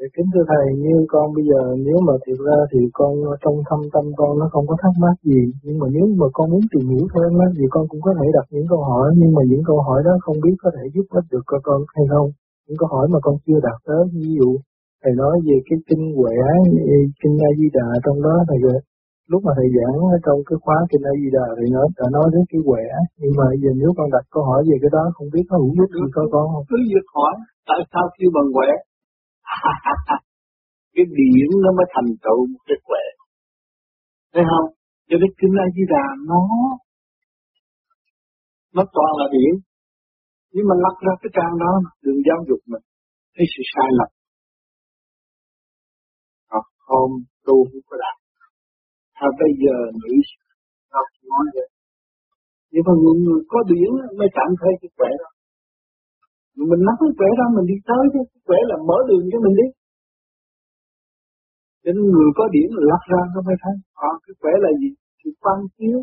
Để kính thưa thầy, như con bây giờ nếu mà thiệt ra thì con trong thâm tâm con nó không có thắc mắc gì, nhưng mà nếu mà con muốn tìm hiểu thêm á, thì con cũng có thể đặt những câu hỏi, nhưng mà những câu hỏi đó không biết có thể giúp ích được cho con hay không. Những câu hỏi mà con chưa đặt tới, ví dụ thầy nói về cái kinh quẻ, kinh A Di Đà trong đó thầy lúc mà thầy giảng ở trong cái khóa kinh A Di Đà thì nó đã nói đến cái quẻ, nhưng mà giờ nếu con đặt câu hỏi về cái đó không biết có hữu ích gì cho con không? Cứ việc hỏi, tại sao kêu bằng quẻ? cái điểm nó mới thành tựu một cái quẻ. Thấy không? Cho nên kinh A Di Đà nó nó toàn là điểm Nhưng mà lắc ra cái trang đó đừng giáo dục mình thấy sự sai lầm. Học hôm tu không có đạt. Thôi bây giờ nghĩ học nói vậy. Nhưng mà người, người có điển mới cảm thấy cái quẻ đó. Mình mắc cái quẻ đó mình đi tới chứ, quẻ là mở đường cho mình đi. Cho nên người có điểm là lắc ra nó mới thấy. À, cái quẻ là gì? Sự quan chiếu.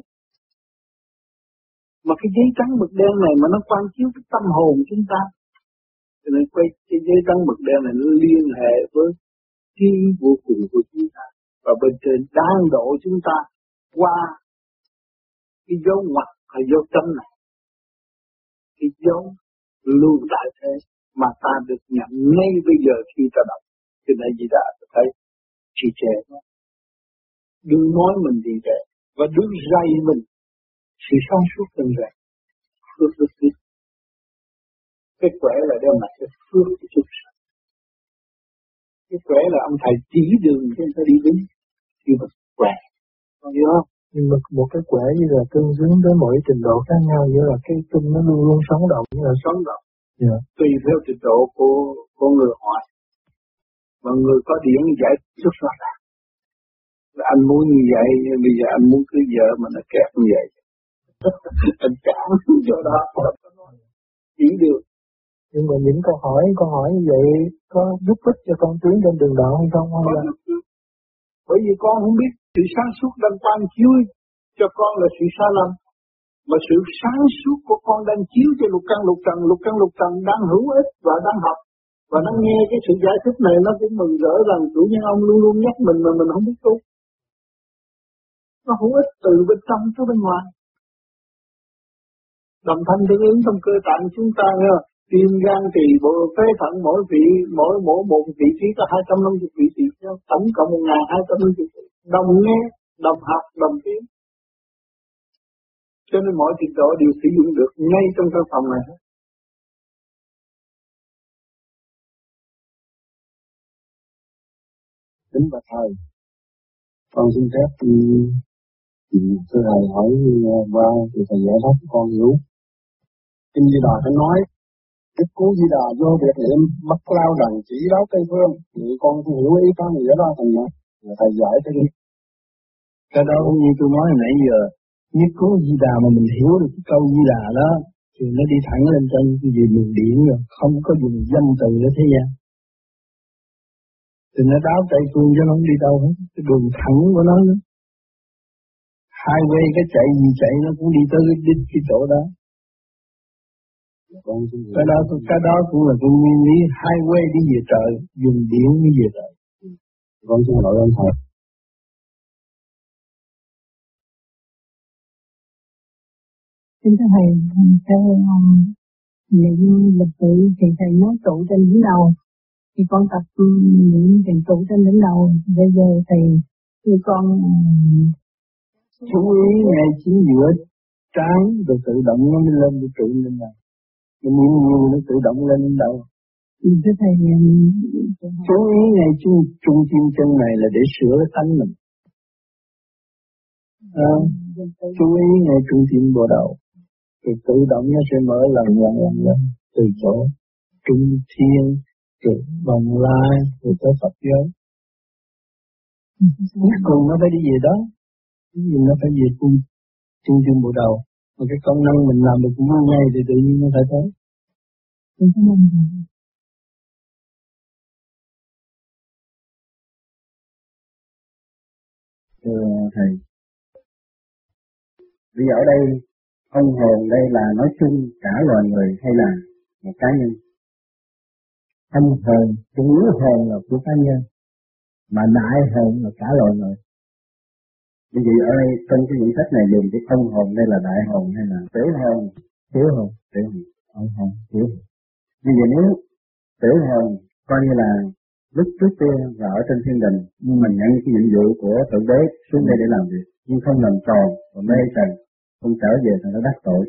Mà cái giấy trắng mực đen này mà nó quan chiếu cái tâm hồn chúng ta. Cho nên quay cái giấy trắng mực đen này nó liên hệ với thiên vô cùng của chúng ta. Và bên trên đang độ chúng ta qua cái dấu ngoặt và dấu tâm này. Cái dấu lưu đại thế mà ta được nhận ngay bây giờ khi ta đọc. Cho nên gì đã thấy trì trệ nó. Đừng nói mình trì trệ và đừng dạy mình sự sáng suốt từng ràng. Phước đức đức. Cái khỏe là đem lại cái phước của chúng sanh Cái khỏe là ông thầy chỉ đường cho ta đi đúng. Thì mình khỏe. Con hiểu không? Nhưng mà một cái quẻ như là tương xứng với mỗi trình độ khác nhau như là cái tinh nó luôn luôn sống động như là sống động. Yeah. Tùy theo trình độ của của người hỏi mà người có điển giải xuất ràng là anh muốn như vậy bây giờ anh muốn cưới vợ mà nó kẹt như vậy. Anh chán chỗ đó chỉ được. Nhưng mà những câu hỏi câu hỏi như vậy có giúp ích cho con tiến trên đường đạo hay không hay là? bởi vì con không biết sự sáng suốt đang quan chiếu cho con là sự sai lầm. Mà sự sáng suốt của con đang chiếu cho lục căn, lục trần, lục căn, lục trần, đang hữu ích và đang học. Và nó nghe cái sự giải thích này, nó cũng mừng rỡ rằng chủ nhân ông luôn luôn nhắc mình mà mình không biết tu. Nó hữu ích từ bên trong tới bên ngoài. Đồng thanh tương ứng trong cơ tạng chúng ta nghe. Tim gan tỳ bộ phế thận, mỗi vị, mỗi mỗi một vị trí có 250 vị trí, tổng cộng 1250 vị trí. Đồng nghe, đồng học, đồng tiếng cho nên mọi trình độ đều sử dụng được ngay trong căn phòng này hết. Kính bạch thầy con xin phép thưa thầy hỏi ờ, qua thì thầy giải đáp con hiểu. Kinh di đà có nói Đức Cú Di Đà vô việc niệm bắt lao đằng chỉ đáo Tây Phương. Thì con không hiểu ý có nghĩa đó thầy nhé thầy giải cho đi cái đó cũng như tôi nói nãy giờ nhất Cú Di Đà mà mình hiểu được cái câu Di Đà đó thì nó đi thẳng lên trên cái gì luồng điển rồi không có dùng danh từ ở thế gian. Thì nó đáo tây phương cho nó không đi đâu hết cái đường thẳng của nó nữa. Quay cái chạy gì chạy nó cũng đi tới cái đích cái chỗ đó. Cái đó cái đó cũng là cái nguyên lý quay đi về trời dùng điện đi về trời con xin lỗi ông thầy Xin thưa Thầy, theo niệm lịch tự thì Thầy nói tụ trên đỉnh đầu. Thì con tập niệm tiền tụ trên đỉnh đầu. Bây giờ thì khi con chú ý ngay chính giữa trán rồi tự động nó mới lên được trụ lên đầu. Mình niệm nhiều nó tự động lên đến đầu. Thưa thầy chú ý ngay trung trung tim chân này là để sửa cái tánh mình. À, chú ý ngay trung tim bộ đầu thì tự động nó sẽ mở lần lần lần lần từ chỗ trung thiên, từ bồng lai, từ tới Phật giới. Cuối cùng nó phải đi về đó. Vì nó phải về cung trung tâm bộ đầu. Mà cái công năng mình làm được cũng ngay thì tự nhiên nó phải tới. Thưa thầy bây giờ ở đây ông hồn đây là nói chung cả loài người hay là một cá nhân? Ông hồn chủ hồn là của cá nhân, mà đại hồn là cả loài người. Như vậy ở đây trong cái quyển sách này dùng cái ông hồn đây là đại hồn hay là tiểu hồn tiểu hồn tiểu hồn ông hồn tiểu hồn như vậy nếu tiểu hồn coi như là lúc trước tiên và ở trên thiên đình, nhưng mình nhận cái nhiệm vụ của thượng đế xuống đây để làm việc, nhưng không làm tròn và mê trần không trở về thành nó đắc tội.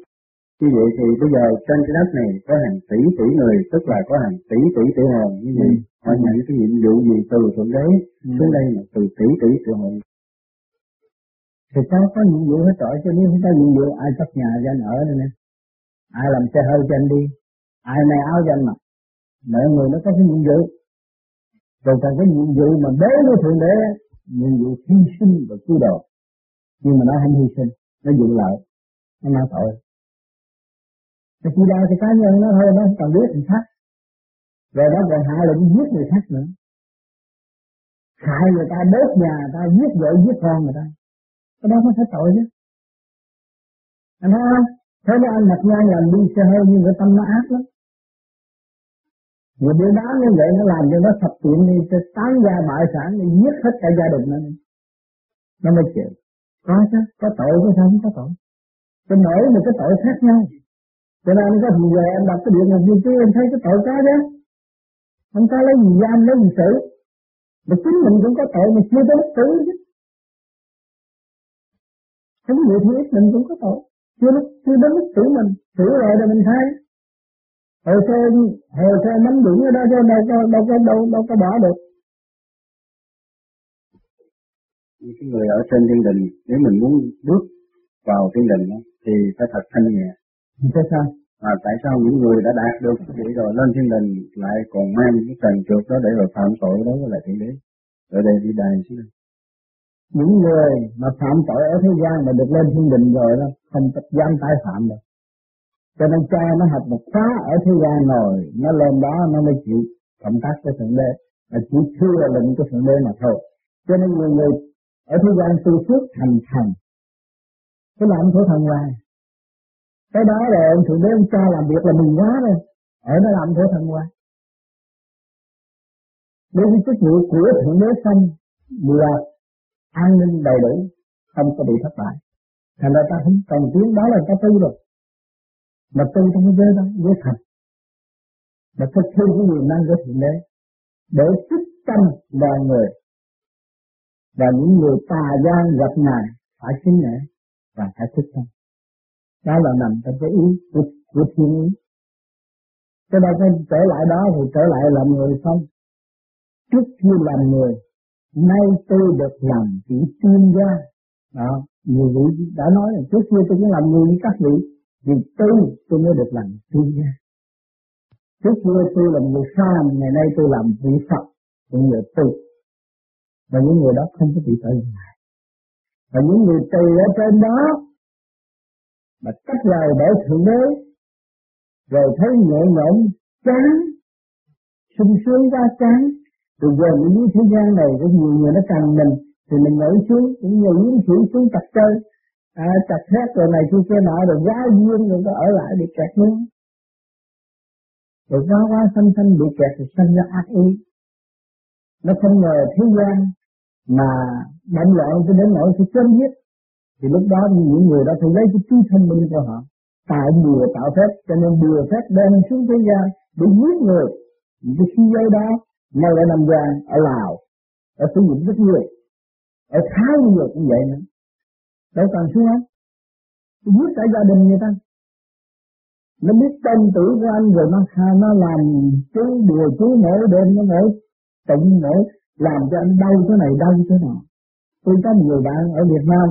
Như vậy thì bây giờ trên cái đất này có hàng tỷ tỷ người tức là có hàng tỷ tỷ tiểu hồn như vậy ừ. họ nhận cái nhiệm vụ gì từ thượng đế ừ. xuống đây mà từ tỷ tỷ tiểu hồn. Thì có có nhiệm vụ hết trọi cho nếu không có nhiệm vụ ai chấp nhà cho anh ở đây nè? Ai làm xe hơi cho anh đi? Ai may áo cho anh mặc? Mọi người nó có cái nhiệm vụ. Rồi còn cái nhiệm vụ mà đối với thượng đế nhiệm vụ hy sinh và cứu độ. Nhưng mà nó không hy sinh nó dụng lợi nó mang tội nó chỉ đó thì cá nhân nó thôi nó còn cần biết người khác. Rồi nó còn hạ lệnh giết người khác nữa. Hại người ta đốt nhà người ta giết vợ giết con người ta. Cái đó có phải tội chứ. Anh thấy không thế đó anh mặt ngang làm đi xe hơi nhưng cái tâm nó ác lắm. Người buôn bán như vậy nó làm cho nó thập tiện đi, sẽ tán gia bại sản, đi giết hết cả gia đình nó. Nó mới chịu. Có chứ, có tội có sao không có tội. Cái mỗi một cái tội khác nhau. Cho nên có gì về anh đọc cái điện một như kia anh thấy cái tội cái đó anh ta lấy gì giam lấy gì xử. Mà chính mình cũng có tội mà chưa tới tử chứ. Không vậy thì ít mình cũng có tội. Chưa, chưa đến lúc tử mình. tử rồi rồi mình thay hồ sơ hồ sơ nắm đuổi ở đó cho đâu có đâu có đâu đâu có bỏ được những cái người ở trên thiên đình nếu mình muốn bước vào thiên đình thì phải thật thanh nhẹ. Tại sao? À, tại sao những người đã đạt được vậy rồi lên thiên đình lại còn mang cái trần trượt đó để rồi phạm tội đó lại thượng đế? Ở đây đi đài xíu những người mà phạm tội ở thế gian mà được lên thiên đình rồi đó không dám tái phạm được. Cho nên cha nó học một khóa ở thế gian rồi, nó lên đó nó mới chịu cộng tác với Thượng Đế, là chỉ thưa lệnh của Thượng Đế mà thôi. Cho nên nhiều người ở thế gian tu phước thành thần, cái làm của thần hoài. Cái đó là ông Thượng Đế ông cha làm việc là mình quá rồi, ở nó làm của thần hoài. Đối với chức vụ của Thượng Đế xong là an ninh đầy đủ, không có bị thất bại. Thành ra ta không cần tiếng đó là ta tu rồi mà tu trong cái giới đó giới thật mà thực thi cái quyền năng của thượng đế để sức tâm đoàn người và những người tà gian gặp ngài phải kính nể và phải thức tâm đó là nằm trong cái ý của, của thiên ý. Cho nên phải trở lại đó thì trở lại làm người không trước khi làm người nay tôi được làm chỉ tiên gia. Đó nhiều vị đã nói là trước kia tôi cũng làm người với các vị vì tôi tôi mới được làm tiên gia. Trước kia tôi làm người phàm, ngày nay tôi làm vị Phật, cũng nhờ tôi. Và những người đó không có bị tội ngại. Và những người từ ở trên đó, mà cách lời để thượng đế, rồi thấy nhẹ nhõm, chán, sung sướng ra chán, rồi giờ những thế gian này có nhiều người nó cần mình, thì mình nhảy xuống, cũng như những thủy xuống chặt chơi, à, chặt hết rồi này kia kia nọ rồi quá duyên rồi có ở lại bị kẹt luôn rồi quá quá xanh xanh bị kẹt thì sanh ra ác ý nó không ngờ thế gian mà đánh loạn cho đến nỗi sẽ chấm hết thì lúc đó những người đó phải lấy cái trí thông minh của họ, tạo bùa tạo phép, cho nên bùa phép đem xuống thế gian để giết người. Những cái suy giới đó nay ở Nam Giang ở Lào, ở sử dụng rất nhiều, ở Thái nhiều cũng vậy nữa. Đâu cần xuống hết giết cả gia đình người ta. Nó biết tên tử của anh rồi nó nó làm chú đùa chú mỗi đêm nó mỗi tụng nữa, làm cho anh đau thế này, đau thế nào? Tôi có nhiều bạn ở Việt Nam,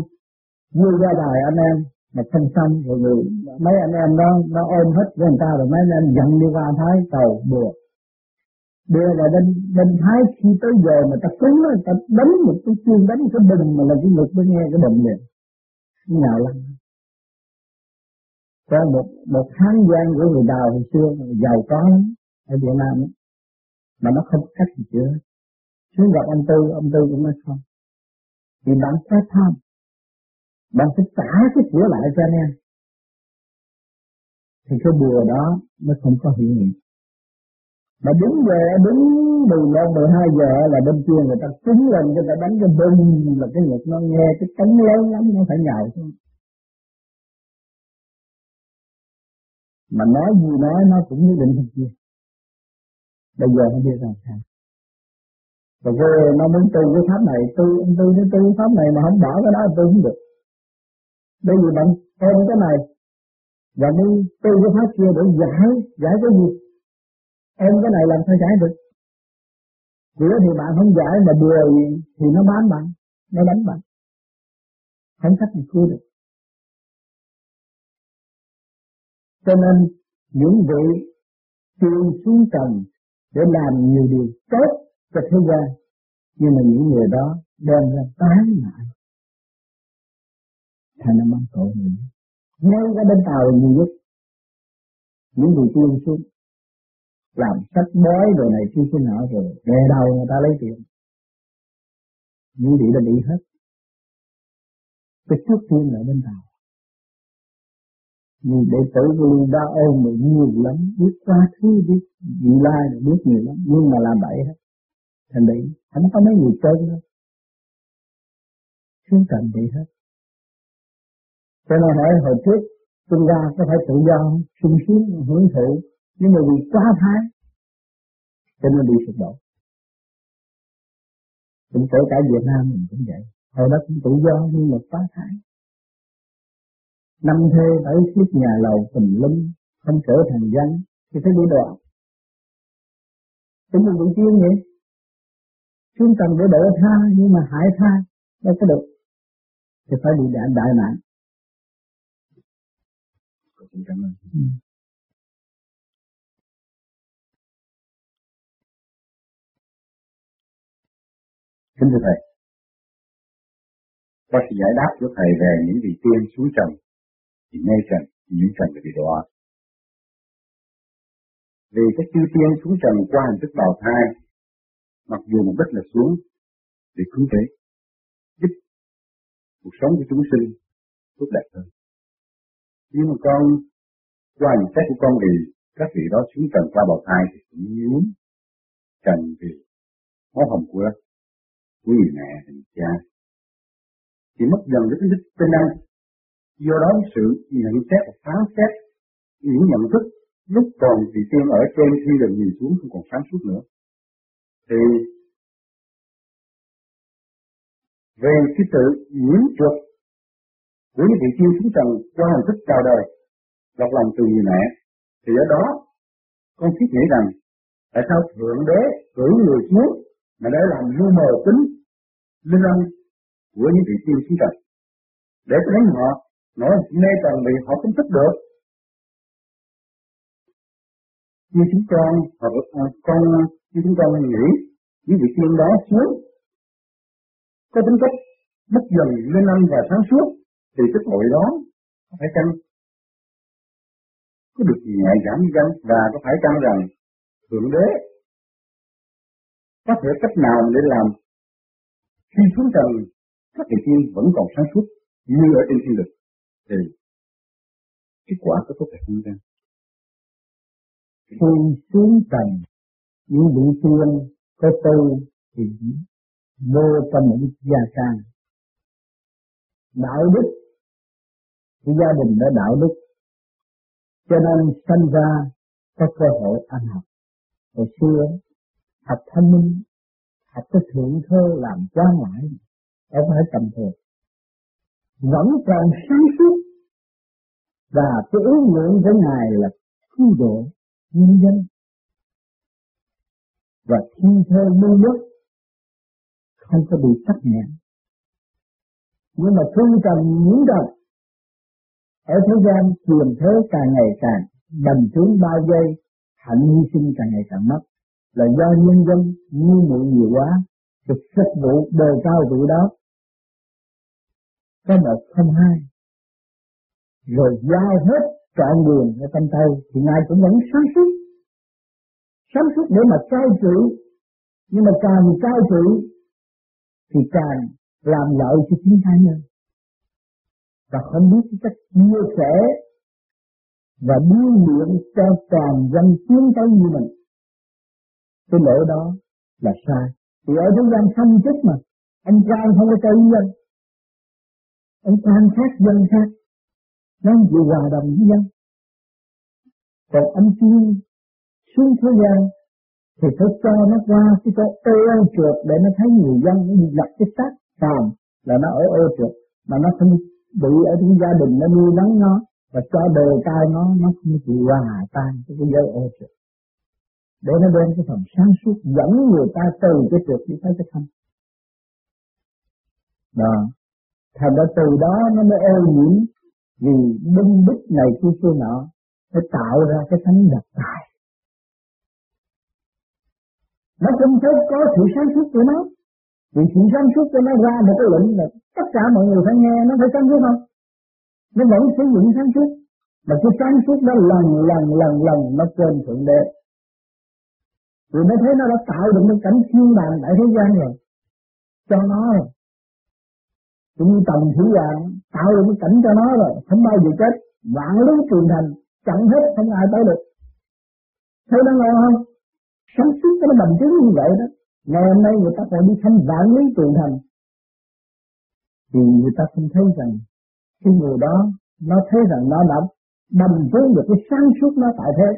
vui ra đài anh em, mà thân xong rồi người, mấy anh em đó, nó ôm hết với người ta rồi, mấy anh em giận đi qua thái cầu bùa. Đưa là bên bên thái khi tới giờ mà ta cúng nó ta đánh một cái chuông, đánh cái bình mà là cái ngực mới nghe cái bình liền. Nào lắm có một một hán gian của người đào hồi xưa, giàu có lắm, ở Việt Nam ấy mà nó không cách gì chữa xuống gặp ông tư ông tư cũng nói không. Vì bạn quá tham bạn phải trả cái chữa lại cho anh em. Thì cái bùa đó nó không có hiệu nghiệm mà đúng giờ đúng 11, 12 giờ là bên kia người ta cứng lên người ta đánh cái bưng là cái ngực nó nghe cái cánh lớn lắm nó phải nhào xuống. Mà nói gì nói nó cũng nhất định không kia bây giờ nó biết làm sao và cô nó muốn tu cái pháp này tu tu cái tu pháp này mà không bỏ cái đó tu không được bây giờ bạn ôm cái này và muốn tu cái pháp kia để giải giải cái gì ôm cái này làm sao giải được Cửa thì bạn không giải mà bừa thì nó bán bạn, nó đánh bạn. Không cách gì cứu được. Cho nên những vị tiêu xuống trần để làm nhiều điều tốt cho thế gian, nhưng mà những người đó đem ra tán lại. Thành nó mang tội nữa. Ngay cả bên tàu nhiều nhất, những người tiên xuống làm sách bói rồi này kia kia nọ rồi về đầu người ta lấy tiền những điều đã bị hết cái trước tiên là bên tàu nhưng đệ tử của Lưu Ba ôn mình nhiều lắm, biết quá thứ biết vị lai biết nhiều lắm, nhưng mà làm bậy hết. Thành bị không có mấy người trơn đâu. Xuống trần bị hết. Cho nên hỏi hồi trước tôi ra có phải tự do không? Sung sướng, hưởng thụ. Nhưng mà vì quá thái, cho nên bị sụp đổ. Cũng kể cả Việt Nam mình cũng vậy. Hồi đó cũng tự do, nhưng mà quá thái năm thê bảy chiếc nhà lầu tùm lum không trở thành dân thì phải bị đoạn cũng một vị tiên vậy. Chúng cần để đỡ tha nhưng mà hại tha đâu có được. Thì phải bị đại, đại nạn. Cảm ơn. Ừ. Kính thưa Thầy, qua sự giải đáp của Thầy về những vị tiên xuống trần, thì mê trần, những trần bị đọa. Vì các chư tiên xuống trần qua hình thức bào thai, mặc dù mục đích là xuống để cứu tế, giúp cuộc sống của chúng sinh tốt đẹp hơn. Nhưng mà con, qua nhận xét của con thì các vị đó xuống trần qua bào thai thì cũng muốn trần vì máu hồng của của người mẹ người cha thì mất dần cái tính tên năng do đó sự nhận xét và phán xét những nhận thức lúc còn thì tiên ở trên khi được nhìn xuống không còn sáng suốt nữa. Thì về cái sự nhiễm trượt của những vị tiên xuống trần cho hình thức chào đời lọc lòng từ người mẹ, thì ở đó con thiết nghĩ rằng tại sao thượng đế cử người xuống mà để làm lu mờ tính linh âm của những vị tiên xuống trần để tránh họ nỗi mê tầng bị họ không thích được. Như chúng con hoặc à, con như chúng con nghĩ những vị tiên đó xuống có tính cách mất dần lên âm và sáng suốt thì cái tội đó phải chăng? Có được nhẹ giảm chăng và có phải chăng rằng thượng đế có thể cách nào để làm khi xuống trần các vị tiên vẫn còn sáng suốt như ở trên thiên lực thì kết quả có tốt đẹp ra. Chăng? Khi xuống trần những vị tiên có tu thì vô trong một gia can đạo đức, cái gia đình đã đạo đức, cho nên sinh ra có cơ hội ăn học. Hồi xưa, học thông minh, học cái thượng thơ làm quan lại đâu phải tầm thường. Vẫn còn sáng suốt và cái ước nguyện của ngài là cứu độ nhân dân. Và thi thơ lưu nước không có bị tắc nghẽn. Nhưng mà thương cần những đời ở thế gian truyền thế càng ngày càng bành trướng bao giây, hạnh hy sinh càng ngày càng mất. Là do nhân dân ngu muội nhiều quá, được sách vụ đề cao vụ đó. Cái một không hai rồi giao hết trọn đường ở tâm tay thì ngài cũng vẫn sáng suốt. Sáng suốt để mà cai trị. Nhưng mà càng cai trị, thì càng làm lợi cho chính cá nhân. Và không biết cái cách chia sẻ và biên luyện cho toàn dân tiến tới như mình. Cái lỗi đó là sai. Thì ở thế gian không chết mà, anh quan không có chơi dân. Anh quan khác dân khác nó không chịu hòa đồng với dân còn anh tiên xuống thế gian thì phải cho nó qua cái chỗ ô trượt để nó thấy người dân nó lập cái xác phàm là nó ở ô trượt. Mà nó không bị ở trong gia đình nó nuôi nắng nó và cho đề cao nó nó không chịu hòa tan cái giới ô trượt. Để nó đem cái phần sáng suốt dẫn người ta từ cái trượt đi tới cái thanh đó. Thành ra từ đó nó mới ô nhiễm vì bưng bích này kia kia nọ để tạo ra cái thánh độc tài. Nó không thể có sự sáng suốt của nó. Vì sự sáng suốt của nó ra một cái lệnh là tất cả mọi người phải nghe, nó phải sáng suốt không? Nó vẫn sử dụng sáng suốt. Mà cái sáng suốt đó lần lần lần lần nó quên thượng đế. Vì nó thấy nó đã tạo được một cảnh thiên đàng đại thế gian rồi. Cho nó rồi cũng như tầm thủy dạng tạo được cái cảnh cho nó rồi, không bao giờ chết. Vạn lý truyền thành, chẳng hết, không ai tới được. Thấy nó ngon không? Sáng suốt nó bằng chứng như vậy đó. Ngày hôm nay người ta còn đi thăm vạn lý truyền thành. Thì người ta không thấy rằng cái người đó, nó thấy rằng nó đã bằng chứng được cái sáng suốt nó tại thế,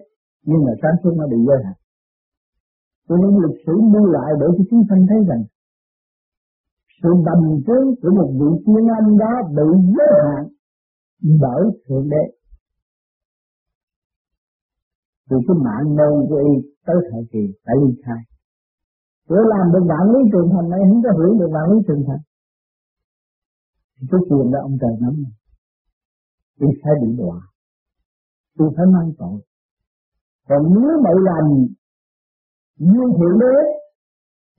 nhưng mà sáng suốt nó bị giới hạn. Cho nên lịch sử lưu lại để cho chúng sanh thấy rằng sự bầm trướng của một vị tiên anh đó bị giới hạn bởi thượng đế. Từ cái mạng môn của y tới thời kỳ phải ly khai. Để làm được vạn lý trường thành này, không có hưởng được vạn lý trường thành. Thì cái quyền đó ông trời nắm tôi phải bị đọa. Tôi phải mang tội. Còn nếu mà làm như thượng đế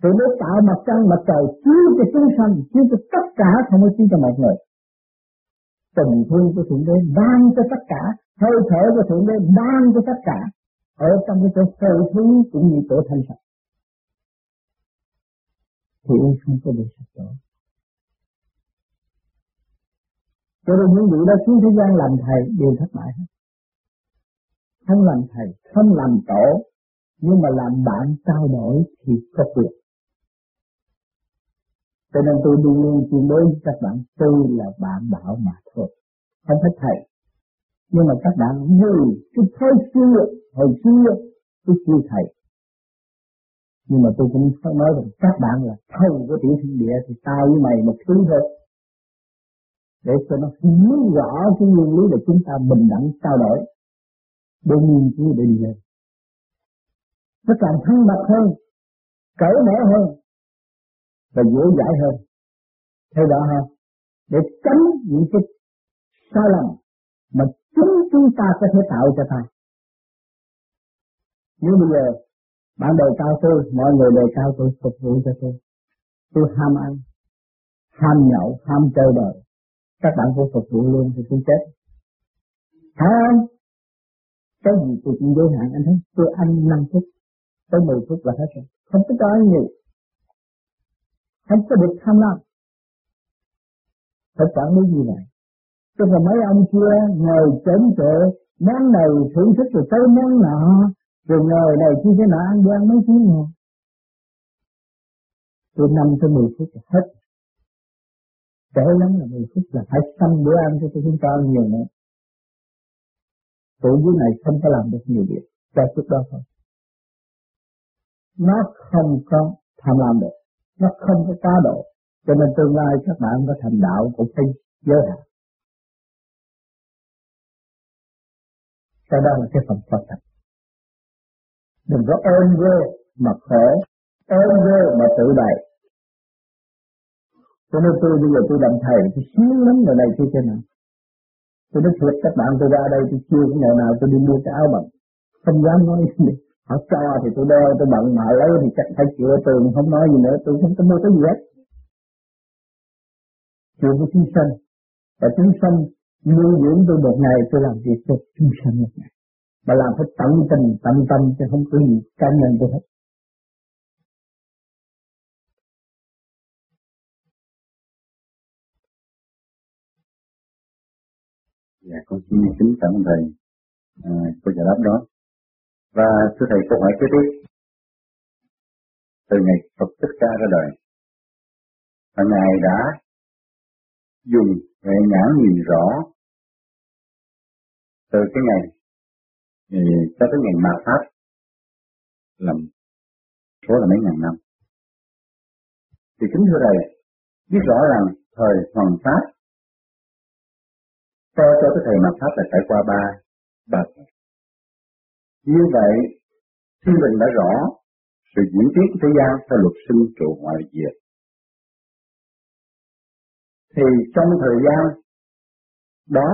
rồi nó tạo mặt trăng mặt trời chiếu cho chúng sanh, chiếu cho tất cả không có chiếu cho một người. Tình thương của thượng đế ban cho tất cả, hơi thở của thượng đế ban cho tất cả, ở trong cái chỗ sơ thú cũng như chỗ thanh sạch. Thì không có bị sạch chỗ cho nên những vị đó xuống thế gian làm thầy đều thất bại hết. Không làm thầy, không làm tổ, nhưng mà làm bạn trao đổi thì có quyền cho nên tôi luôn luôn chuyên đối với các bạn, tôi là bạn đạo mà thôi. Không phải thầy. Nhưng mà các bạn vui cái thói xưa, hồi xưa, tôi chưa thầy. Nhưng mà tôi cũng phải nói rằng các bạn là thâu của tiểu thiên địa thì tao với mày một thứ thôi. Để cho nó hiểu rõ cái nguyên lý là chúng ta bình đẳng, trao đổi. Để nghiên cứu, để đi lên. Nó càng thân mật hơn, cởi mở hơn và dễ dãi hơn. Theo đó ha, để tránh những cái sai lầm mà chính chúng ta có thể tạo cho ta. Nếu bây giờ bạn đề cao tôi, mọi người đề cao tôi phục vụ cho tôi tôi ham ăn, ham nhậu, ham chơi bời, các bạn cũng phục vụ luôn thì tôi chết. Ham cái gì tôi cũng giới hạn, anh thấy tôi ăn 5 phút tới 10 phút là hết rồi. Không có cho ăn nhiều không có được tham lam. Phải quản lý gì này tức là mấy ông kia ngồi chấn trệ món này thưởng thức rồi tới món nọ, rồi ngồi này chi thế nọ ăn gian mấy tiếng nữa từ năm tới mười phút là hết. Trễ lắm là mười phút là phải xăm bữa ăn cho tôi chúng ta ăn nhiều nữa. Tụi dưới này không có làm được nhiều việc. Cho chút đó thôi. Nó không có tham lam được nó không có quá độ. Cho nên tương lai các bạn có thành đạo cũng phải giới hạn. Cái đó là cái phần quan trọng. Đừng có ôm vô mà khổ, ôm vô mà tự đại. Cho nên tôi bây giờ tôi làm thầy, tôi xíu lắm người này kia thế nào. Tôi nói thiệt, các bạn tôi ra đây, tôi chưa có ngày nào tôi đi mua cái áo bằng. Không dám nói gì họ cho thì tôi đeo tôi bận mà lấy thì chắc phải chịu tường không nói gì nữa tôi không có mua cái gì hết. Chuyện của chúng sanh. Và chúng sanh nuôi dưỡng tôi một ngày tôi làm việc cho chúng sanh một ngày. Mà làm phải tận tình tận tâm chứ không có gì cá nhân tôi hết. Dạ, con xin kính cảm ơn thầy à, câu giải đáp đó. Và thưa thầy câu hỏi kế tiếp từ ngày Phật Thích Ca ra đời. Và Ngài đã dùng huệ nhãn nhìn rõ từ cái ngày thì cho tới ngày mà Pháp làm số là mấy ngàn năm. Thì kính thưa Thầy, biết rõ rằng thời Hoàng Pháp cho cho cái thầy mặt Pháp là trải qua ba ba như vậy, thiên đình đã rõ sự diễn tiến của thế gian theo luật sinh trụ ngoại diệt. Thì trong thời gian đó,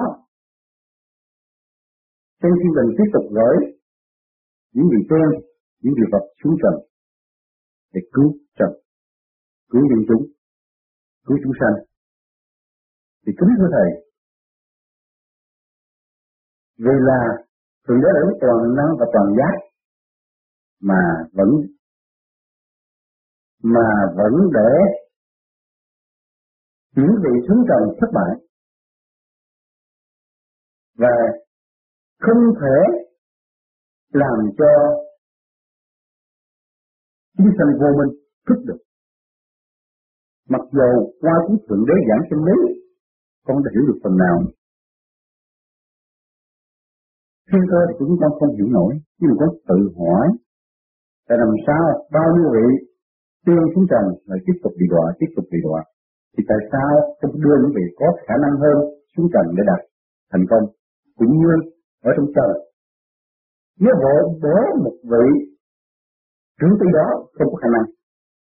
trên thiên đình tiếp tục gửi những vị tiên, những vị vật xuống trần để cứu trần, cứu dân chúng, cứu chúng sanh. Thì kính thưa Thầy, vì là Thượng Đế ở toàn năng và toàn giác mà vẫn mà vẫn để những vị xuống trần thất bại và không thể làm cho chúng sanh vô minh thức được. Mặc dù qua cuốn thượng đế giảng sinh lý, con đã hiểu được phần nào. Thiên cơ thì chúng con không hiểu nổi, nhưng mà con tự hỏi là làm sao bao nhiêu vị tiên xuống trần lại tiếp tục bị đọa, tiếp tục bị đọa. Thì tại sao không đưa những vị có khả năng hơn xuống trần để đạt thành công, cũng như ở trong trời. Nếu bộ bố một vị trưởng ty đó không có khả năng,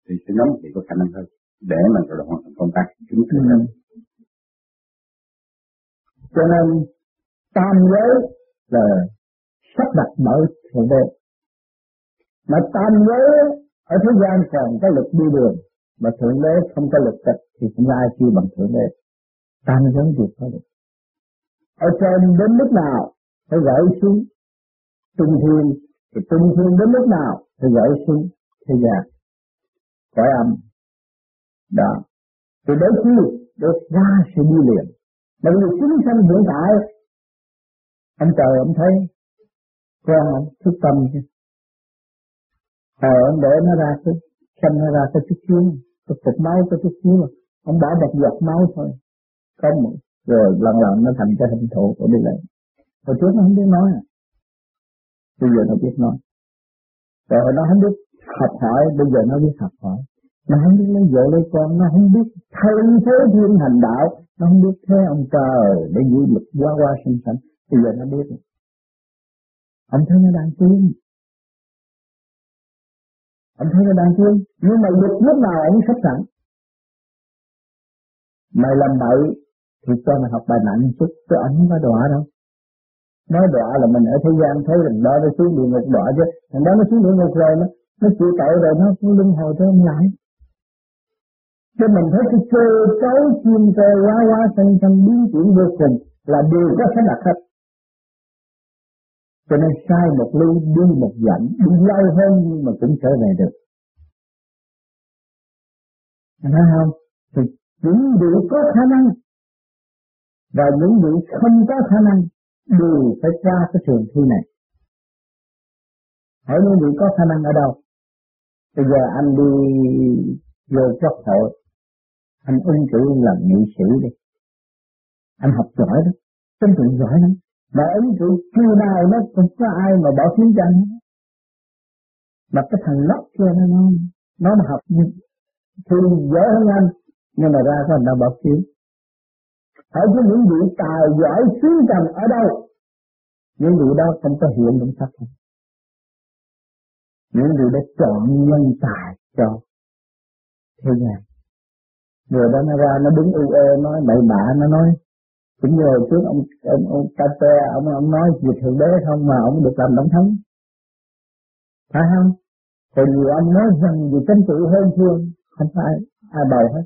thì sẽ nhóm vị có khả năng hơn để mà rồi hoàn thành công tác chính thức. Ừ. Cho nên tam giới là sắp đặt bởi thượng đế mà tam giới ở thế gian còn có lực đi đường, mà thượng đế không có lực tịch thì không ai kêu bằng thượng đế. Tam giới được có được ở trên đến lúc nào phải gửi xuống trung thiên, thì trung thiên đến lúc nào phải gửi xuống thế gian. Cõi âm. Đó. Thì đấy chi để ra sự đi liền. Mà vì chúng sanh hiện tại ông trời ông thấy con ông thức tâm chứ Ờ ông để nó ra cái Xem nó ra cái chút xíu, cái cục máu cái chút xíu. Ông bỏ một giọt máu thôi. Có một, rồi lần lần nó thành cái hình thụ của đi lại. Hồi trước nó không biết nói à. Bây giờ nó biết nói. Rồi hồi nó không biết học hỏi, bây giờ nó biết học hỏi. Nó không biết lấy vợ lấy con, nó không biết thay thế thiên hành đạo, nó không biết thế ông trời để giữ lực qua qua sinh sanh. Bây giờ nó biết. Ông thấy nó đang tiến, Ông thấy nó đang tiến nhưng mà lực lúc nào ông sắp sẵn. Mày làm bậy thì cho mày học bài nặng chút, chứ ảnh không có đọa đâu. Nói đọa là mình ở thế gian thấy rằng đó nó xuống địa ngục đọa chứ, thằng đó nó xuống địa ngục rồi nó, nó chịu tội rồi nó cũng luân hồi tới lại. Cho mình thấy cái cơ cấu chim cơ quá quá xanh xanh biến chuyển vô cùng là đều có thể đặt hết. Cho nên sai một ly đi một dặm, đi lâu hơn nhưng mà cũng trở về được. Anh thấy không? Thì những người có khả năng và những người không có khả năng đều phải qua cái trường thi này. Hỏi những người có khả năng ở đâu? Bây giờ anh đi vô quốc hội, anh ung cử làm nghị sĩ đi. Anh học giỏi đó, tinh thần giỏi lắm. Mà ấn tượng chiều nào nó cũng có ai mà bỏ chiến tranh Mà cái thằng lóc kia nó nó, nó mà học thì dễ hơn anh nhưng mà ra có người ta bỏ chiến hỏi có những vị tài giỏi xứ trần ở đâu? Những vị đó không có hiện trong sắc không những vị đã chọn nhân tài cho thế gian. Người đó nó ra nó đứng u ê nói bậy bạ nó nói cũng như hồi trước ông ông ông Tate ông ông nói việc thượng đế không mà ông được làm tổng thống. Phải không? Tại vì ông nói rằng vì chính tự hơn thương, không phải ai bầu hết.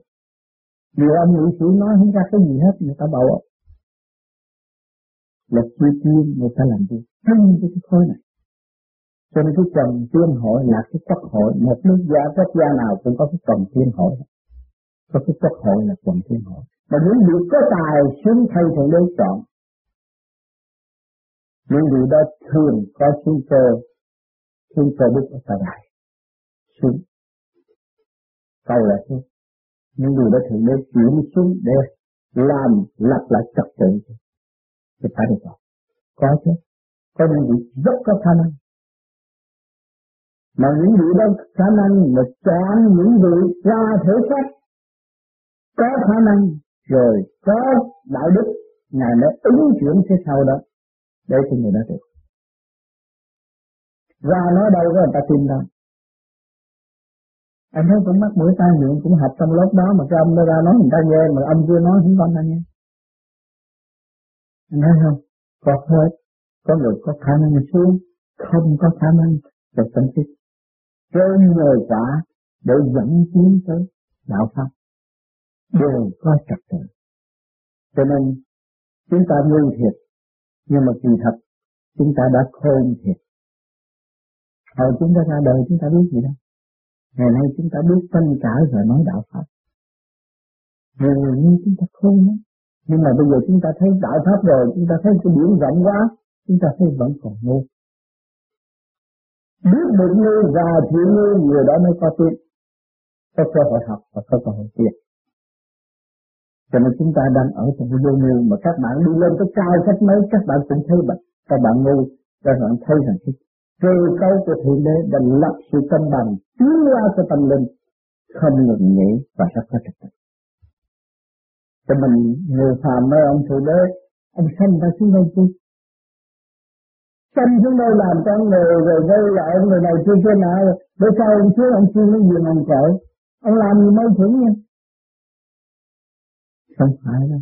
Vì ông nghị sĩ nói không ra cái gì hết, người ta bầu. Luật chi tiên, người ta làm gì thân cái cái khối này. Cho nên cái trần tiên hội là cái quốc hội. Một nước gia, quốc gia nào cũng có cái trần tiên hội. Có cái quốc hội là trần tiên hội và những vị có tài xứng thay thượng đế chọn. Những vị đó thường có thiên cơ thiên cơ đức ở tại đại. Xuống câu là thế những người đã thượng đế chuyển xuống để làm lập lại trật tự. Thì phải được không có chứ. Có những vị rất có khả năng. Mà những vị đó khả năng mà chọn những vị ra thể xác, có khả năng rồi có đạo đức, ngài mới ứng chuyển phía sau đó để cho người đó được. Ra nói đâu có người ta tin đâu. Anh thấy cũng mắt mũi tai miệng cũng học trong lớp đó, mà cái ông nó ra nói người ta nghe, mà ông chưa nói không con anh nghe. Anh thấy không? Có hết, có người có khả năng xuống, không có khả năng được tâm thức trên người cả để dẫn tiến tới đạo pháp đều có trật tự. Cho nên, chúng ta ngu thiệt, nhưng mà kỳ thật, chúng ta đã khôn thiệt. Hồi chúng ta ra đời, chúng ta biết gì đâu. Ngày nay chúng ta biết tranh cả và nói đạo pháp rồi như chúng ta khôn lắm. Nhưng mà bây giờ chúng ta thấy đạo pháp rồi, chúng ta thấy cái biển rộng quá, chúng ta thấy vẫn còn ngu. Biết được ngu và chịu ngu, người đó mới có tiền có cơ hội học và có cơ hội tiền cho nên chúng ta đang ở trong cái vô ngu mà các bạn đi lên cái cao cách mấy, các bạn cũng thấy bạn các bạn ngu, các bạn thấy rằng cái cơ cấu của thượng đế đã lập sự cân bằng chứa qua cho tâm linh, không ngừng nghỉ và rất có trật tự. Cho mình người phàm mấy ông thượng đế, ông sanh ra xuống đây chứ. Sanh xuống đây làm cho người, rồi gây lại ông người này chưa kia nọ. Để sao ông xuống, ông chưa nó gì ông cởi ông làm gì mâu thuẫn nha không phải đâu.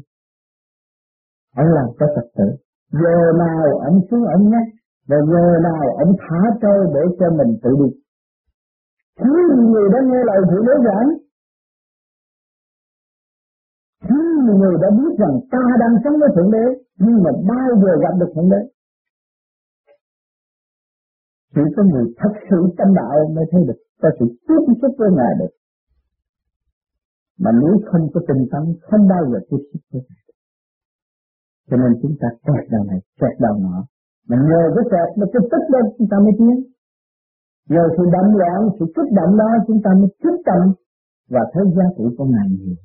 Ông làm có trật tự giờ nào ông xuống ông nhắc và giờ nào ông thả trôi để cho mình tự đi. Thứ người đã nghe lời phụ nữ giảng. Thứ người đã biết rằng ta đang sống với thượng đế, Nhưng mà bao giờ gặp được thượng đế? Chỉ có người thật sự tâm đạo mới thấy được. Ta sự tiếp xúc với Ngài được. Mà nếu không có tinh tấn Không bao giờ tiếp xúc với Ngài Cho nên chúng ta kẹt đầu này Kẹt đầu nọ Mà nhờ cái kẹt mà cứ tích lên chúng ta mới tiến Nhờ sự đậm loạn, sự kích động đó chúng ta mới kích động và thấy giá trị của Ngài nhiều.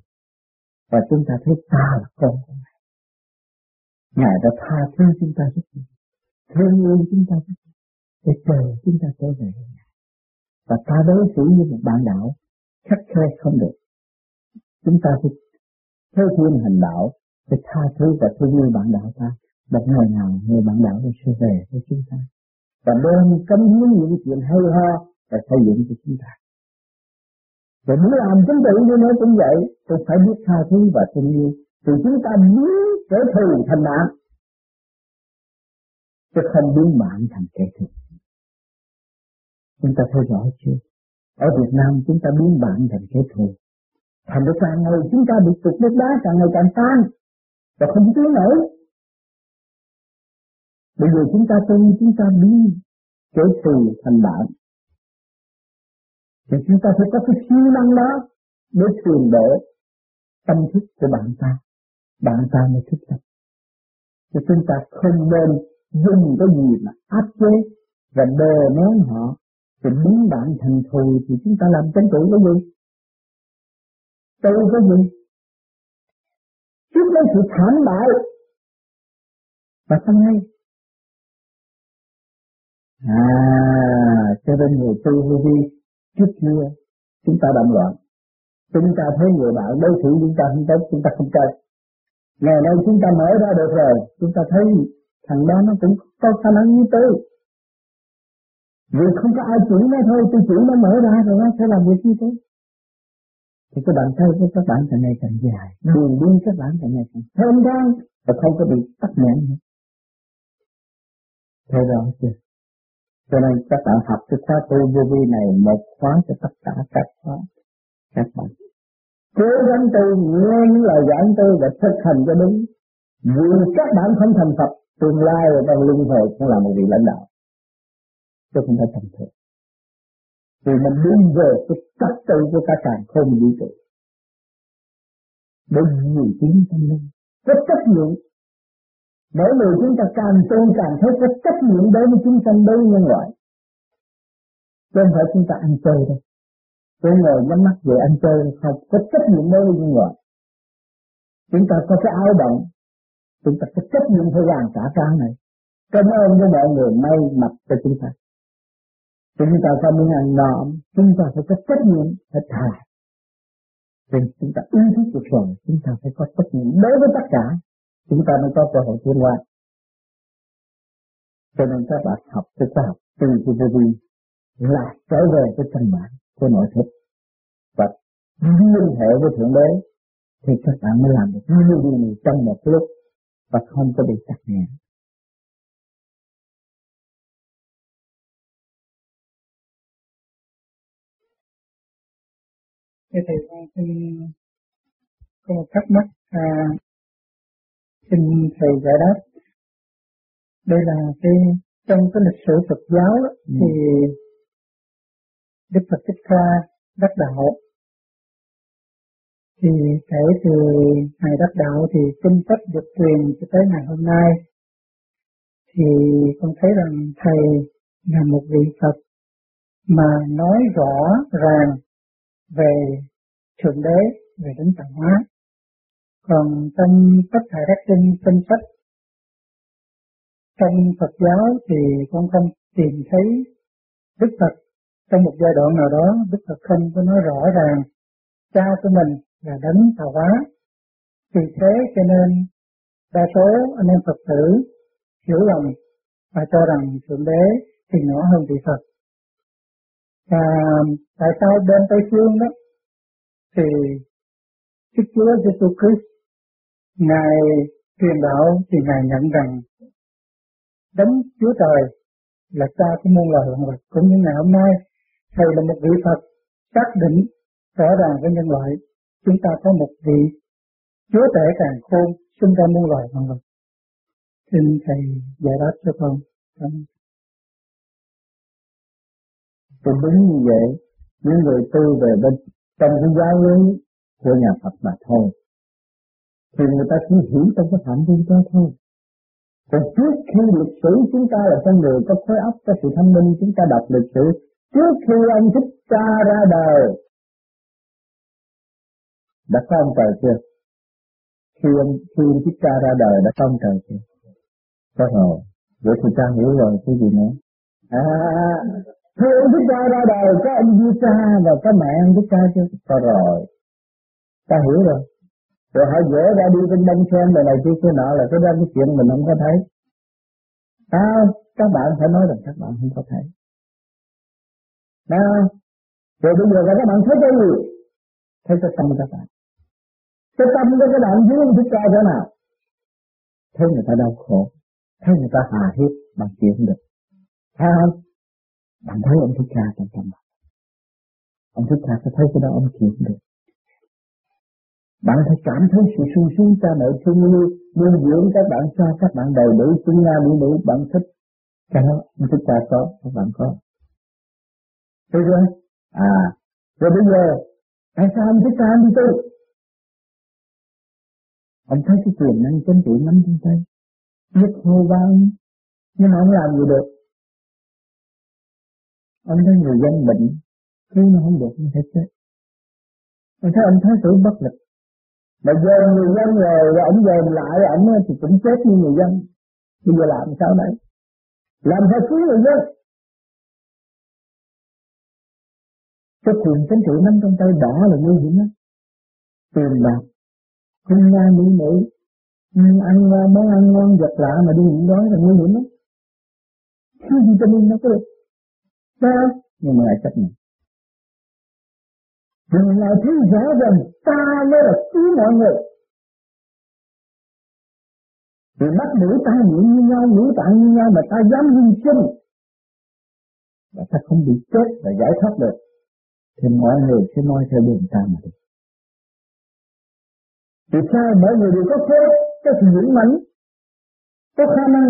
Và chúng ta thấy ta là con của Ngài. Ngài đã tha thứ chúng ta rất nhiều. Thương yêu chúng ta rất nhiều. Để chờ chúng ta trở về Ngài. Và ta đối xử như một bạn đạo, khắc khe không được. Chúng ta phải theo thiên hành đạo, phải tha thứ và thương yêu bạn đạo ta. và ngày nào người bạn đạo sẽ về với chúng ta và đem cấm hiến những chuyện hay ho và xây dựng cho chúng ta. Và muốn làm chính tự như nó cũng vậy, tôi phải biết tha thứ và thương yêu, thì chúng ta biến kẻ thù thành bạn, chứ không biến bạn thành kẻ thù. Chúng ta thấy rõ chưa? Ở Việt Nam chúng ta biến bạn thành kẻ thù. Thành ra càng ngày chúng ta bị tụt nước đá, càng ngày càng tan và không tiến nổi. Bây giờ chúng ta tu, chúng ta đi kẻ từ thành bạn. Thì chúng ta phải có cái siêu năng đó để truyền độ tâm thức của bạn ta. Bạn ta mới thích tâm. Thì chúng ta không nên dùng cái gì mà áp chế và đè nén họ thì biến bạn thành thù thì chúng ta làm tranh trụ cái gì? Tu cái gì? Trước lấy sự thảm bại và tâm hay À, cho nên người tu vô vi trước kia chúng ta động loạn. Chúng ta thấy người bạn đối xử chúng ta không tốt, chúng ta không chơi. Ngày nay chúng ta mở ra được rồi, chúng ta thấy thằng đó nó cũng có khả năng như tôi. Vì không có ai chỉ nó thôi, tôi chỉ nó mở ra rồi nó sẽ làm việc như thế. Thì các bạn thấy các bạn càng ngày càng dài, đường đi các bạn càng ngày càng thơm than và không có bị tắc nghẽn nữa. Thấy rõ chưa? Cho nên các bạn học cái khóa tu vô vi này một khóa cho tất cả các khóa các bạn. Cố gắng tu nghe những lời giảng tôi và thực hành cho đúng. Vì các bạn không thành Phật, tương lai ở trong luân hồi cũng là một vị lãnh đạo. Chứ không phải tầm thường. Vì mình luôn về cái trật tự của cả càng không vũ trụ. Để nhiều tiếng tâm linh. Có trách nhiệm Mỗi người chúng ta càng tu càng thấy có trách nhiệm đối với chúng sanh đối với nhân loại. Chứ không phải chúng ta ăn chơi đâu. tôi ngồi nhắm mắt về ăn chơi không có trách nhiệm đối với nhân loại chúng ta có cái áo động chúng ta có trách nhiệm phải hoàn cả cái này cảm ơn với mọi người may mặt cho chúng ta chúng ta có muốn ăn no chúng ta phải có trách nhiệm, phải thà. Nên chúng ta ý thức được rồi chúng ta phải có trách nhiệm đối với tất cả. Chúng ta mới có cơ hội tiến qua. Cho nên các bạn học cái khoa học từ cái từ vi là trở về cái căn bản của nội thức. Và liên hệ với thượng đế thì các bạn mới làm được nhiều điều trong một lúc và không có bị tắc nghẽn. Thế thầy xin có một thắc mắc à, xin thầy giải đáp. Đây là cái trong cái lịch sử Phật giáo đó, ừ. thì Đức Phật Thích Ca đắc đạo thì kể từ ngày đắc đạo thì kinh sách được truyền cho tới ngày hôm nay thì con thấy rằng thầy là một vị Phật mà nói rõ ràng về thượng đế, về đến tạo hóa. Còn trong tất cả các kinh kinh sách, trong Phật giáo thì con không tìm thấy Đức Phật. Trong một giai đoạn nào đó, Đức Phật không có nói rõ ràng cha của mình là đấng tạo hóa. Vì thế cho nên đa số anh em Phật tử hiểu lầm và cho rằng thượng đế thì nhỏ hơn vị Phật và tại sao bên Tây phương đó? Thì Đức Chúa Giêsu Christ, ngài truyền đạo thì ngài nhận rằng đấng Chúa Trời là cha của muôn loài vạn vật. Cũng như ngày hôm nay, thầy là một vị Phật xác định rõ ràng với nhân loại, chúng ta có một vị Chúa Tể càng khôn sinh ra muôn loài vạn vật. Xin thầy giải đáp cho con. Cảm Tôi đúng như vậy, những người tu về bên trong cái giáo lý của nhà Phật mà thôi. Thì người ta chỉ hiểu trong cái phạm vi đó thôi. Còn trước khi lịch sử chúng ta là con người có khối óc, có sự thông minh, chúng ta đọc lịch sử. Trước khi ông Thích cha ra đời, đã có ông trời chưa? Khi ông, khi ông Thích cha ra đời đã có ông trời chưa? Có rồi. Vậy thì ta hiểu rồi cái gì nữa? À, Thưa ông Thích Ca ra đời có ông Di Ca và có mẹ ông Thích Ca chưa? Có rồi. Ta hiểu rồi. Rồi họ dễ ra đi bên đông xem này này kia kia nọ là cái đó cái chuyện mình không có thấy. À, các bạn phải nói rằng các bạn không có thấy. À, rồi bây giờ là các bạn thấy cái gì? Thấy cái tâm các bạn. Cái tâm của các bạn dưới ông Thích Ca thế nào? Thấy người ta đau khổ. Thấy người ta hà hiếp bằng chuyện được. Thấy không? Bạn thấy ông Thích Ca trong tâm bạn. Ông Thích Ca sẽ thấy cái đó ông chịu được. Bạn phải cảm thấy sự sung sướng cha mẹ thương yêu, nuôi dưỡng các bạn cho các bạn đầy đủ, chúng nga đủ đủ, bạn thích. Cái đó ông Thích Ca có, các bạn có. Thấy chưa? À, rồi bây giờ, tại sao ông Thích Ca đi tu? Ông thấy cái quyền năng chính trị nắm trong tay. Nhất hô bao nhưng mà ông làm gì được ông thấy người dân bệnh cứu nó không được, nó phải chết. Ông thấy ông thái tử bất lực. Mà giờ người dân rồi rồi ông dồn lại ông thì cũng chết như người dân. Bây giờ làm sao đấy làm sao cứu người dân cái quyền chính trị nắm trong tay đã là nguy hiểm lắm. Tiền bạc, không nga mỹ nữ. Ừ, ăn ngon, món ăn ngon, vật lạ mà đi nhịn đói là nguy hiểm lắm. Thiếu vitamin nó có được? Ta Nhưng mà lại chấp nhận. Người lại thấy rõ rằng ta mới là cứu mọi người. Vì bắt mũi ta miệng như nhau, mũi tạng như nhau mà ta dám hy sinh. Và ta không bị chết và giải thoát được. Thì mọi người sẽ nói theo đường ta mà được. Vì sao mọi người đều có phép, có sự dũng mãnh, có khả năng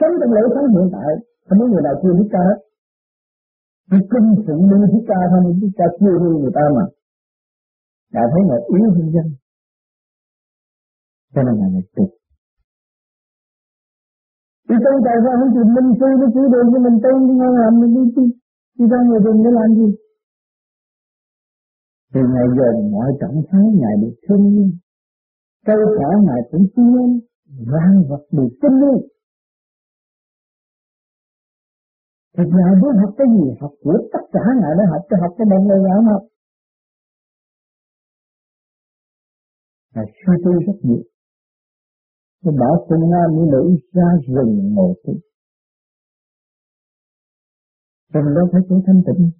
sống trong lễ sống hiện tại, không có người nào chưa biết ta hết. Cái kinh phụng đi thích ca thôi, thích ca chưa đi người ta mà. Đã thấy là yếu hơn dân. Cho nên là này tuyệt. Đi tu tại sao không chịu minh sư nó chỉ đường cho mình tên đi ngang làm mình đi chứ. Đi ra người đường để làm gì? Thì ngày giờ mọi trọng thái Ngài được thương nhiên. Cây cỏ Ngài cũng thương nhiên. Vang vật được tin nhiên. Thật ra muốn học cái gì? Học của tất cả Ngài đã học, cho học cái đồng người Ngài học. Ngài suy tư rất nhiều. Tôi bảo con Nga nữ nữ ra rừng ngồi tu. Rừng đâu phải chỗ thanh tịnh.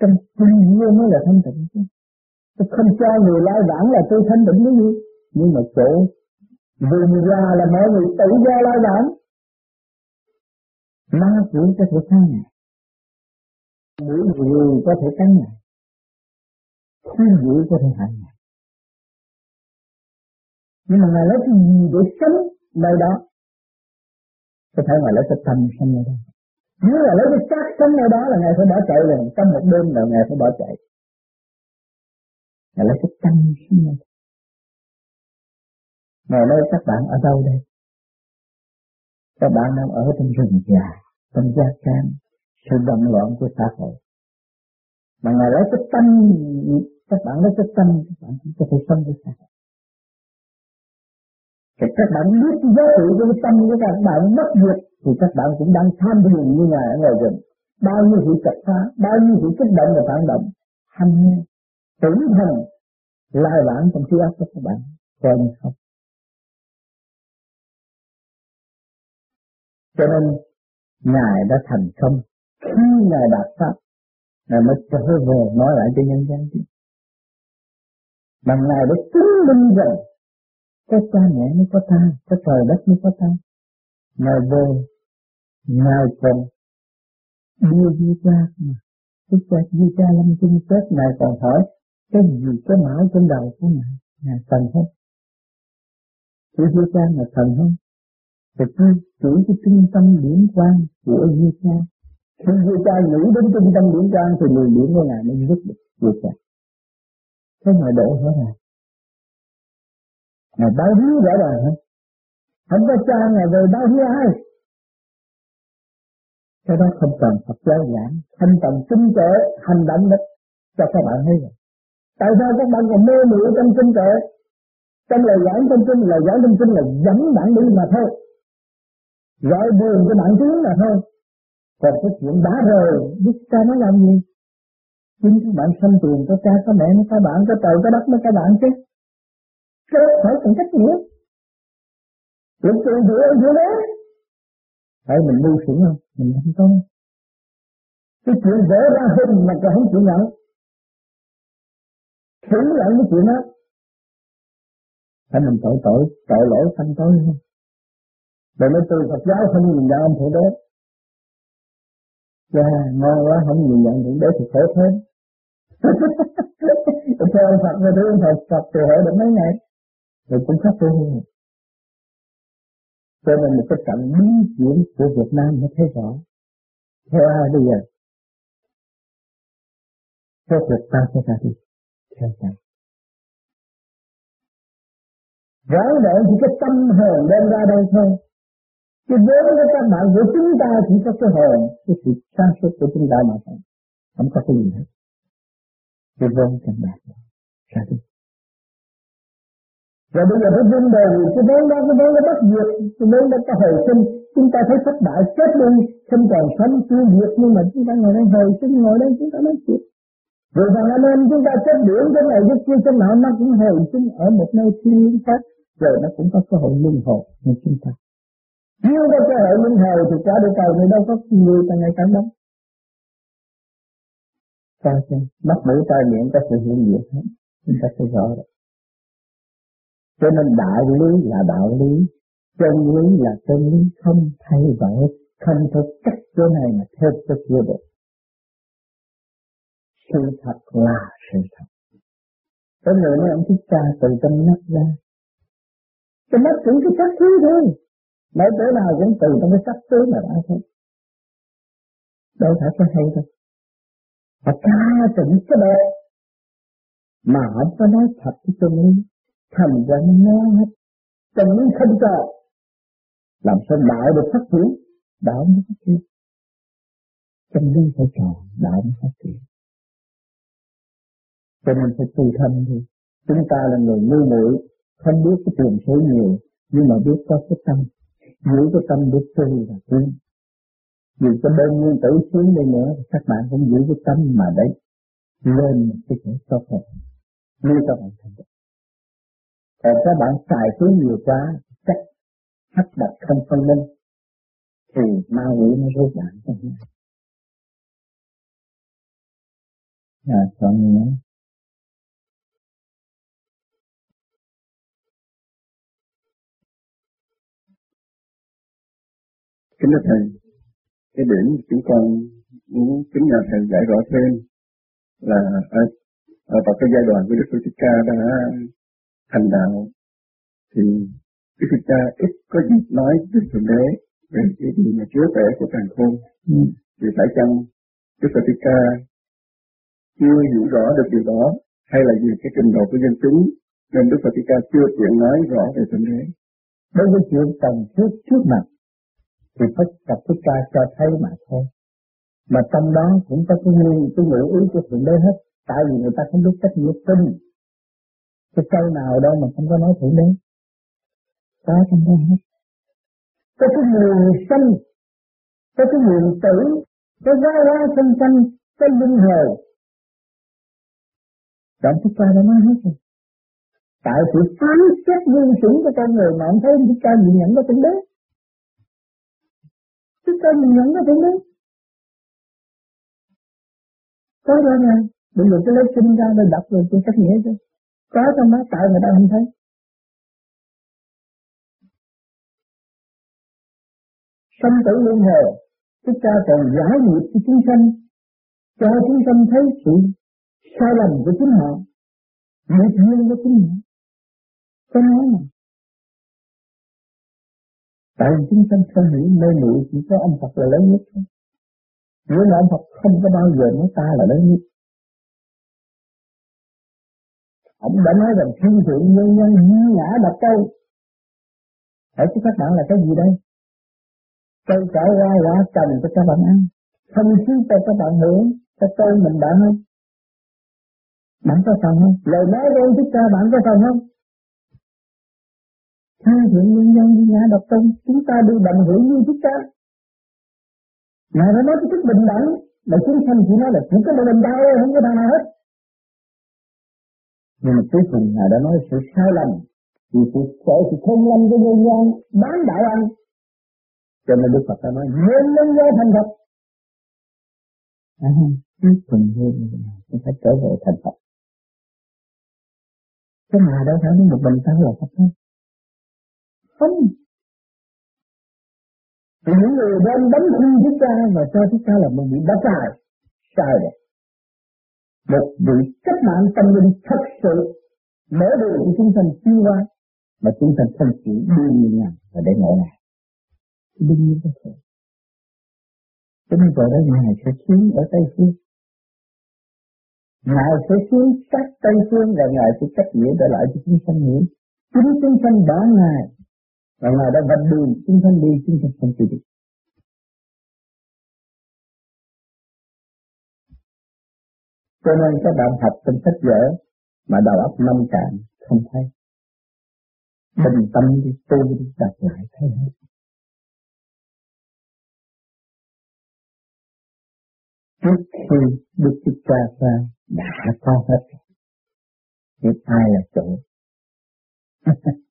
Trong thiên nhiên mới là thanh tịnh chứ. Tôi không cho người lai vãng là tôi thanh tịnh cái gì. Nhưng mà chỗ vườn ra là mọi người tự do lai vãng má quỷ có thể cắn này. Mũi người có thể cắn này. Thiên dữ có thể hại này. Nhưng mà ngài lấy cái gì để sống nơi đó? Có thể ngài lấy cái tâm sống nơi đó. Nếu là lấy cái xác sống nơi đó là ngài phải bỏ chạy liền trong một đêm là ngài phải bỏ chạy. Ngài lấy cái tâm sống nơi đó. Ngài nói các bạn ở đâu đây? Các bạn đang ở trong rừng già trong gia can sự động loạn của xã hội mà ngài lấy cái tâm các bạn lấy cái tâm các bạn có thể sống với xã hội thì các bạn biết giá trị của cái tâm của các bạn mất diệt thì các bạn cũng đang tham thiền như ngài ở ngoài rừng. Bao nhiêu sự chặt phá, bao nhiêu sự kích động và phản động, hành tưởng thần, lai vãng trong trí óc của các bạn, coi như không. Cho nên Ngài đã thành công khi Ngài đạt pháp Ngài mới trở về nói lại cho nhân gian chứ. Mà Ngài đã chứng minh rằng có cha mẹ mới có ta, có trời đất mới có ta. Ngài về, Ngài còn đưa vua cha mà. Đức cha vua cha lâm chung chết, Ngài còn hỏi cái gì cái mão trên đầu của Ngài, Ngài cần không? Chỉ vua cha là thần không? Và cứ chỉ cái trung tâm điểm quan của vua cha. Khi vua cha nghĩ đến trung tâm điểm quan thì người điểm của Ngài mới giúp được vua cha. Thế mà đổ hết rồi. Ngài báo hiếu rõ ràng hết. Không có cha Ngài về báo hiếu ai. Cái đó không cần Phật giáo giảng, không cần tinh tế hành động đó cho các bạn thấy rồi. Tại sao các bạn còn mê muội trong tinh tế? Trong lời giảng trong kinh, lời giảng trong kinh là dẫn bạn đi mà thôi. Gọi buồn cho bạn tiếng là thôi. Còn cái chuyện đã rồi, biết cha nó làm gì? Chính các bạn sanh tiền có cha có mẹ có các bạn, có trời có đất mới các bạn chứ. Cái đó phải cần trách nhiệm. Lúc chuyện giữa giữa đấy. Phải mình ngu xuẩn không? Mình không có. Cái chuyện vỡ ra hình mà còn không chịu nhận. Thử lại cái chuyện đó. Phải mình tội tội, tội lỗi sanh tối không? Rồi mới tôi Phật giáo không nhìn nhận ông Thượng Đế. Dạ, ngon quá, không nhìn nhận Thượng Đế thì khổ thêm. Theo ông Phật và thương Phật, Phật từ hỏi được mấy ngày rồi cũng khắc tôi hơn. cho nên một cái trận biến chuyển của Việt Nam nó thấy rõ theo ai bây giờ theo cuộc ta sẽ ra đi theo ta. rõ ràng thì cái tâm hồn đem ra đây thôi Chứ vốn của các bạn của chúng ta chỉ có cái hồn, cái sự sáng suốt của chúng ta mà thôi. Không có cái gì hết. Cái vốn các bạn ra đi. Rồi bây giờ phải vun đời, cái vốn đó, cái vốn nó bất diệt, cái vốn đó có hồi sinh. Chúng ta thấy thất bại, chết đi, không còn sống, tiêu diệt, nhưng mà chúng ta ngồi đây hồi sinh, ngồi đây chúng ta nói chuyện. Rồi thằng anh em chúng ta chết biển cái này cái kia cái nọ nó cũng hồi sinh ở một nơi thiên nhiên khác, rồi nó cũng có cơ hội luân hồi như chúng ta. Nếu có cơ hội luân hồi thì cả địa cầu này đâu có người càng ngày càng đông. Sao chứ, mắt mũi tai miệng có sự hiện diện hết, chúng ta sẽ rõ rồi. Cho nên đạo lý là đạo lý, chân lý là chân lý không thay đổi, không thể cách chỗ này mà theo chỗ kia được. Sự thật là sự thật. Có người nói ông thích cha từ trong nắp ra. Cái mắt cũng cái chắc thứ thôi. Nói chỗ nào cũng từ trong cái sách tướng mà đã thôi. Đâu phải cái hay đâu. Và ca tụng cái đó. Mà không có nói thật cái tôi lý thành ra nó hết trong những không cho. Làm sao đạo được phát triển? Đạo mới phát triển. Chân lý phải tròn đạo mới phát triển. Cho nên phải tu thân đi. Chúng ta là người ngu muội, không biết cái tiền số nhiều, nhưng mà biết có cái tâm giữ cái tâm biết tu là tiến dù cho đơn nguyên tử xuống đây nữa các bạn cũng giữ cái tâm mà đấy lên cái chỗ tốt hơn như các bạn thành được còn các bạn xài thứ nhiều quá chắc hấp đặt không phân minh thì ma quỷ nó rút bạn trong nhà à, còn nữa kính thưa thầy cái điểm chúng con muốn kính nhờ thầy giải rõ thêm là ở, ở vào cái giai đoạn của Đức Phật Thích Ca đã thành đạo thì Đức Phật Cha ít có dịp nói với Thượng Đế về cái gì mà chứa vẻ của càng khôn. Ừ. Vì phải chăng Đức Phật Thích Ca chưa hiểu rõ được điều đó hay là vì cái trình độ của dân chúng nên Đức Phật Thích Ca chưa tiện nói rõ về Thượng Đế. Đối với chuyện cần thiết trước mặt thì Phật tập Thích Ca cho thấy mà thôi. Mà trong đó cũng có cái nguyên cái ngữ ý của Thượng Đế hết. Tại vì người ta không biết cách nghĩa tin. Cái câu nào đâu mà không có nói Thượng Đế. Có trong đó hết. Có cái nguồn sinh, có cái nguồn tử, có giá hoa sinh sanh, có linh hồn. Đoạn Thích Ca đã nói hết rồi. Tại sự phán xét nguyên sủng của con người mà ông thấy Thích Ca nhìn nhận có Thượng Đế. Thích Ca nhìn nhận nó cũng đúng Có đó nha đừng được cái lấy kinh ra để đọc rồi tôi cách nghĩa chứ. Có trong đó tại người ta không thấy. Sanh tử luân hồi, Thích Ca còn giải nghiệp cho chúng sanh, cho chúng sanh thấy sự sai lầm của chính họ, nghiệp duyên của chính họ. Có nói mà. Tại vì chúng sanh không hiểu mê muội chỉ có ông Phật là lớn nhất thôi. Nếu mà ông Phật không có bao giờ nói ta là lớn nhất. Ông đã nói rằng thiên thượng nhân nhân như ngã đập câu. Hỏi cho các bạn là cái gì đây? Cây cỏ hoa quả trồng cho các bạn ăn. Không khí cho các bạn hưởng. Cho tôi mình bạn không? Bạn có phần không? Lời nói của ông Thích Ca bạn có phần không? Tha thiện nhân nhân đi ngã độc tôn Chúng ta đi đồng hưởng như Thích Ca. Ngài đã nói cái thức bình đẳng, mà chúng sanh chỉ nói là chỉ có một mình đau không có thằng nào hết. Nhưng mà cuối cùng Ngài đã nói sự sai lầm, vì sự sợ sự không lâm của nhân gian bán đạo anh Cho nên Đức Phật đã nói, nhân nhân do thành Phật. À, cuối cùng hơn chúng phải trở về thành Phật. Cái mà đâu phải một mình ta là Phật không? Phấn những người đem đánh khuyên thích ca và cho thích ca là một vị bá tài Sai rồi. Một vị cách mạng tâm linh thật sự, mở đường cho chúng sanh tiến qua mà chúng sanh không chỉ đi như ngàn và để ngộ ngài. Đương nhiên có thể. Cho nên gọi đó Ngài sẽ xuống ở Tây Phương. Ngài sẽ xuống các Tây Phương và Ngài sẽ cách nghĩa trở lại cho chúng sanh hiểu. Chính chúng sanh bỏ Ngài và Ngài đã vạch đường, chúng sanh đi, chúng sanh không chịu được. Cho nên các bạn học trong sách vở mà đầu óc năm cạn không thấy. Bình tâm đi, tu đi đặt lại, thấy hết. Trước khi Đức Chúa Cha ra, đã có hết. biết ai là chủ?